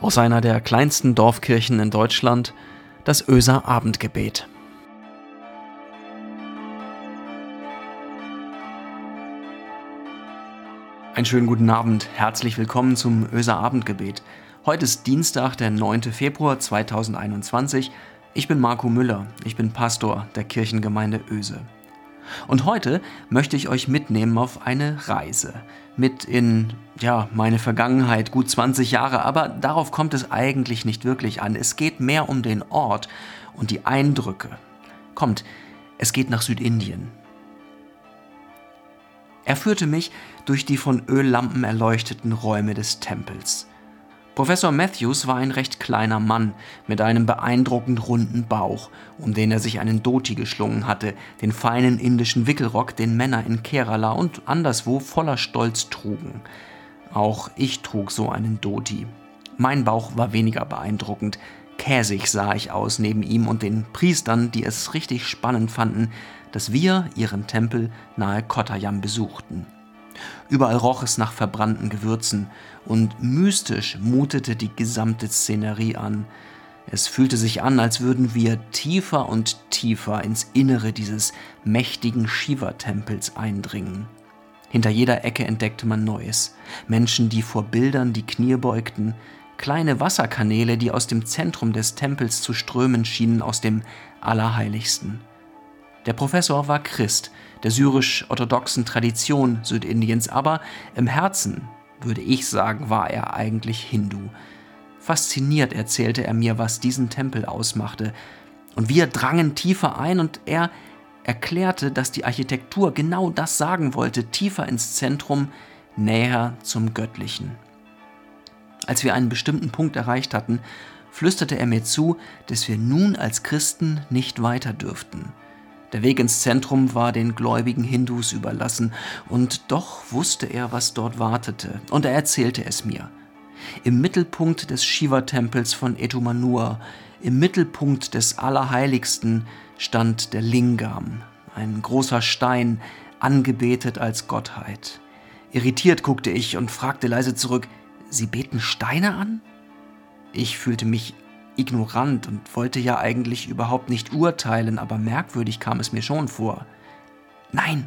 Aus einer der kleinsten Dorfkirchen in Deutschland das Öser Abendgebet. Einen schönen guten Abend, herzlich willkommen zum Öser Abendgebet. Heute ist Dienstag, der 9. Februar 2021. Ich bin Marco Müller, ich bin Pastor der Kirchengemeinde Öse. Und heute möchte ich euch mitnehmen auf eine Reise. Mit in, ja, meine Vergangenheit, gut 20 Jahre, aber darauf kommt es eigentlich nicht wirklich an. Es geht mehr um den Ort und die Eindrücke. Kommt, es geht nach Südindien. Er führte mich durch die von Öllampen erleuchteten Räume des Tempels. Professor Matthews war ein recht kleiner Mann mit einem beeindruckend runden Bauch, um den er sich einen Dhoti geschlungen hatte, den feinen indischen Wickelrock, den Männer in Kerala und anderswo voller Stolz trugen. Auch ich trug so einen Dhoti. Mein Bauch war weniger beeindruckend. Käsig sah ich aus neben ihm und den Priestern, die es richtig spannend fanden, dass wir ihren Tempel nahe Kottayam besuchten. Überall roch es nach verbrannten Gewürzen und mystisch mutete die gesamte Szenerie an. Es fühlte sich an, als würden wir tiefer und tiefer ins Innere dieses mächtigen Shiva-Tempels eindringen. Hinter jeder Ecke entdeckte man Neues. Menschen, die vor Bildern die Knie beugten, kleine Wasserkanäle, die aus dem Zentrum des Tempels zu strömen schienen, aus dem Allerheiligsten. Der Professor war Christ, der syrisch-orthodoxen Tradition Südindiens, aber im Herzen, würde ich sagen, war er eigentlich Hindu. Fasziniert erzählte er mir, was diesen Tempel ausmachte, und wir drangen tiefer ein und er erklärte, dass die Architektur genau das sagen wollte, tiefer ins Zentrum, näher zum Göttlichen. Als wir einen bestimmten Punkt erreicht hatten, flüsterte er mir zu, dass wir nun als Christen nicht weiter dürften. Der Weg ins Zentrum war den gläubigen Hindus überlassen, und doch wusste er, was dort wartete, und er erzählte es mir. Im Mittelpunkt des Shiva-Tempels von Etumanur, im Mittelpunkt des Allerheiligsten, stand der Lingam, ein großer Stein, angebetet als Gottheit. Irritiert guckte ich und fragte leise zurück, Sie beten Steine an? Ich fühlte mich ignorant und wollte ja eigentlich überhaupt nicht urteilen, aber merkwürdig kam es mir schon vor. Nein,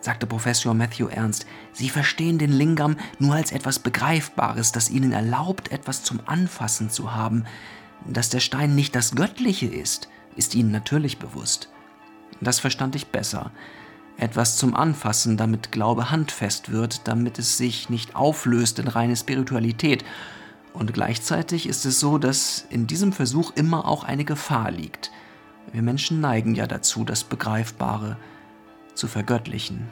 sagte Professor Matthew ernst, Sie verstehen den Lingam nur als etwas Begreifbares, das Ihnen erlaubt, etwas zum Anfassen zu haben. Dass der Stein nicht das Göttliche ist, ist Ihnen natürlich bewusst. Das verstand ich besser. Etwas zum Anfassen, damit Glaube handfest wird, damit es sich nicht auflöst in reine Spiritualität und gleichzeitig ist es so, dass in diesem Versuch immer auch eine Gefahr liegt. Wir Menschen neigen ja dazu, das Begreifbare zu vergöttlichen.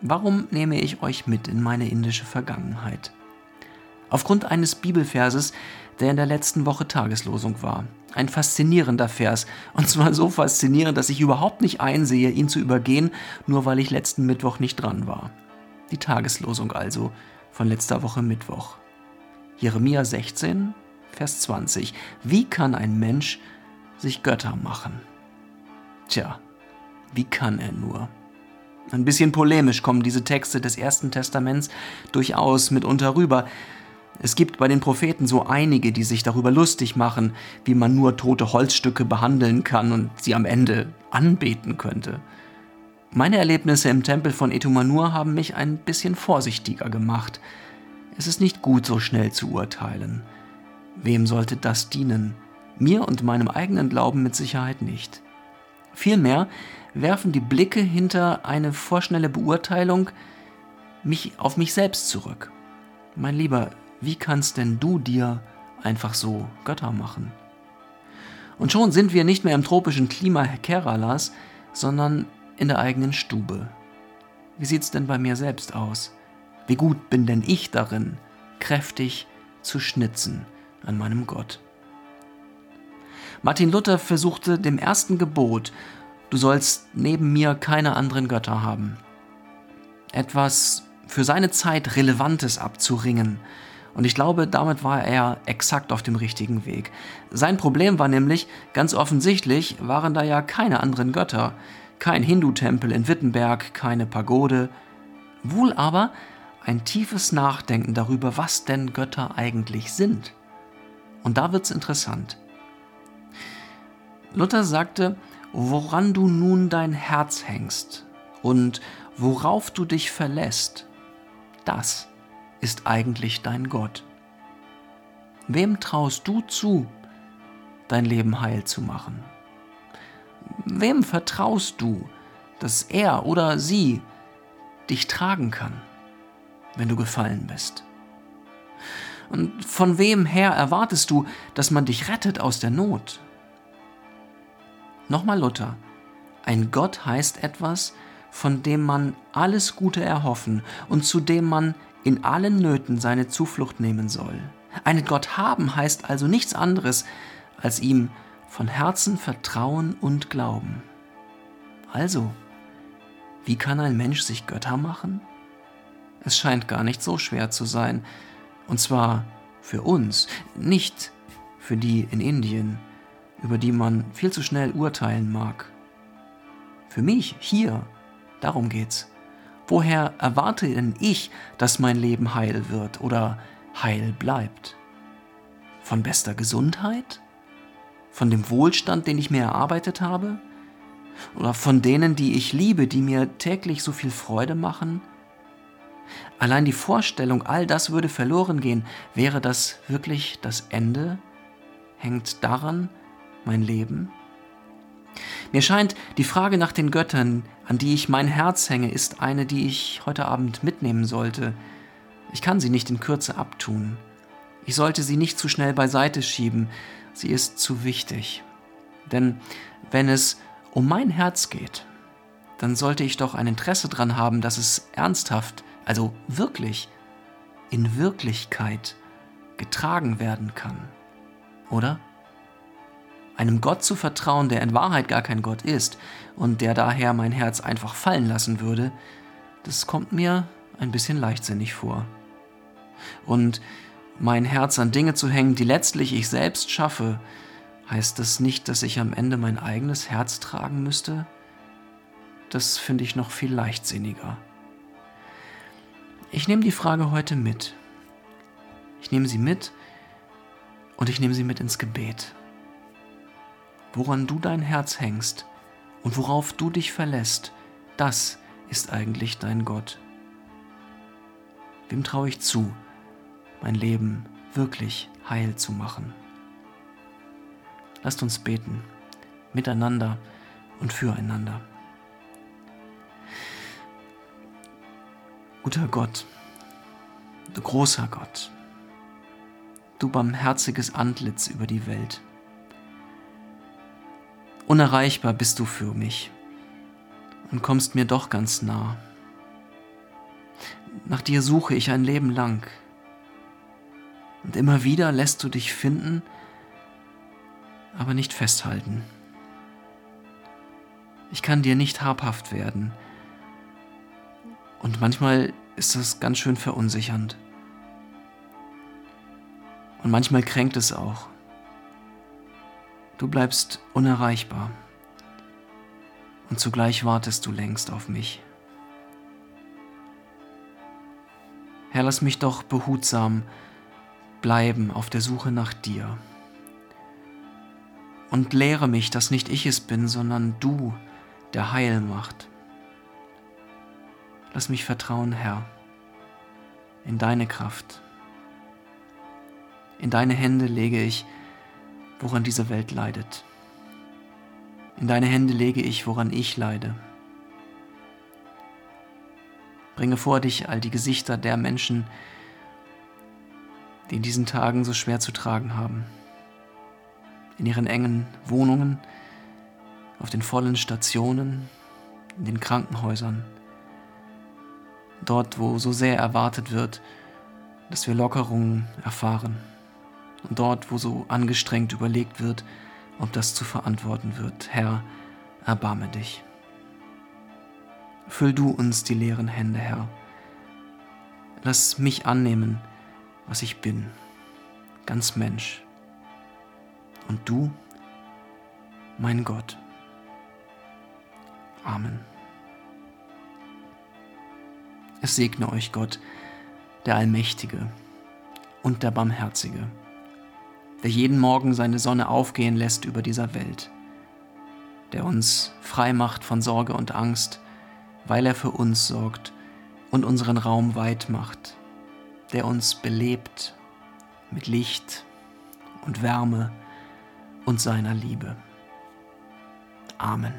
Warum nehme ich euch mit in meine indische Vergangenheit? Aufgrund eines Bibelverses, der in der letzten Woche Tageslosung war. Ein faszinierender Vers, und zwar so faszinierend, dass ich überhaupt nicht einsehe, ihn zu übergehen, nur weil ich letzten Mittwoch nicht dran war. Die Tageslosung also von letzter Woche Mittwoch. Jeremia 16, Vers 20. Wie kann ein Mensch sich Götter machen? Tja, wie kann er nur? Ein bisschen polemisch kommen diese Texte des Ersten Testaments durchaus mitunter rüber. Es gibt bei den Propheten so einige, die sich darüber lustig machen, wie man nur tote Holzstücke behandeln kann und sie am Ende anbeten könnte. Meine Erlebnisse im Tempel von Etumanur haben mich ein bisschen vorsichtiger gemacht. Es ist nicht gut, so schnell zu urteilen. Wem sollte das dienen? Mir und meinem eigenen Glauben mit Sicherheit nicht. Vielmehr werfen die Blicke hinter eine vorschnelle Beurteilung mich auf mich selbst zurück. Mein Lieber, wie kannst denn du dir einfach so Götter machen? Und schon sind wir nicht mehr im tropischen Klima Keralas, sondern in der eigenen Stube. Wie sieht's denn bei mir selbst aus? Wie gut bin denn ich darin, kräftig zu schnitzen an meinem Gott? Martin Luther versuchte dem ersten Gebot, du sollst neben mir keine anderen Götter haben, etwas für seine Zeit Relevantes abzuringen. Und ich glaube, damit war er exakt auf dem richtigen Weg. Sein Problem war nämlich, ganz offensichtlich waren da ja keine anderen Götter. Kein Hindu-Tempel in Wittenberg, keine Pagode. Wohl aber ein tiefes Nachdenken darüber, was denn Götter eigentlich sind. Und da wird es interessant. Luther sagte, woran du nun dein Herz hängst und worauf du dich verlässt, das ist eigentlich dein Gott. Wem traust du zu, dein Leben heil zu machen? Wem vertraust du, dass er oder sie dich tragen kann, wenn du gefallen bist? Und von wem her erwartest du, dass man dich rettet aus der Not? Nochmal Luther. Ein Gott heißt etwas, von dem man alles Gute erhoffen und zu dem man in allen Nöten seine Zuflucht nehmen soll. Einen Gott haben heißt also nichts anderes, als ihm von Herzen vertrauen und glauben. Also, wie kann ein Mensch sich Götter machen? Es scheint gar nicht so schwer zu sein, und zwar für uns, nicht für die in Indien, über die man viel zu schnell urteilen mag. Für mich hier, darum geht's. Woher erwarte denn ich, dass mein Leben heil wird oder heil bleibt? Von bester Gesundheit? Von dem Wohlstand, den ich mir erarbeitet habe? Oder von denen, die ich liebe, die mir täglich so viel Freude machen? Allein die Vorstellung, all das würde verloren gehen, wäre das wirklich das Ende? Hängt daran mein Leben? Mir scheint, die Frage nach den Göttern, an die ich mein Herz hänge, ist eine, die ich heute Abend mitnehmen sollte. Ich kann sie nicht in Kürze abtun. Ich sollte sie nicht zu schnell beiseite schieben, sie ist zu wichtig. Denn wenn es um mein Herz geht, dann sollte ich doch ein Interesse daran haben, dass es ernsthaft, also wirklich, in Wirklichkeit getragen werden kann. Oder? einem Gott zu vertrauen, der in Wahrheit gar kein Gott ist und der daher mein Herz einfach fallen lassen würde, das kommt mir ein bisschen leichtsinnig vor. Und mein Herz an Dinge zu hängen, die letztlich ich selbst schaffe, heißt das nicht, dass ich am Ende mein eigenes Herz tragen müsste? Das finde ich noch viel leichtsinniger. Ich nehme die Frage heute mit. Ich nehme sie mit und ich nehme sie mit ins Gebet woran du dein Herz hängst und worauf du dich verlässt, das ist eigentlich dein Gott. Wem traue ich zu, mein Leben wirklich heil zu machen? Lasst uns beten, miteinander und füreinander. Guter Gott, du großer Gott, du barmherziges Antlitz über die Welt, Unerreichbar bist du für mich und kommst mir doch ganz nah. Nach dir suche ich ein Leben lang. Und immer wieder lässt du dich finden, aber nicht festhalten. Ich kann dir nicht habhaft werden. Und manchmal ist das ganz schön verunsichernd. Und manchmal kränkt es auch. Du bleibst unerreichbar und zugleich wartest du längst auf mich. Herr, lass mich doch behutsam bleiben auf der Suche nach dir und lehre mich, dass nicht ich es bin, sondern du, der Heil macht. Lass mich vertrauen, Herr, in deine Kraft. In deine Hände lege ich woran diese Welt leidet. In deine Hände lege ich, woran ich leide. Bringe vor dich all die Gesichter der Menschen, die in diesen Tagen so schwer zu tragen haben. In ihren engen Wohnungen, auf den vollen Stationen, in den Krankenhäusern. Dort, wo so sehr erwartet wird, dass wir Lockerungen erfahren dort, wo so angestrengt überlegt wird, ob das zu verantworten wird. Herr, erbarme dich. Füll du uns die leeren Hände, Herr. Lass mich annehmen, was ich bin, ganz Mensch. Und du, mein Gott. Amen. Es segne euch Gott, der Allmächtige und der Barmherzige der jeden Morgen seine Sonne aufgehen lässt über dieser Welt, der uns frei macht von Sorge und Angst, weil er für uns sorgt und unseren Raum weit macht, der uns belebt mit Licht und Wärme und seiner Liebe. Amen.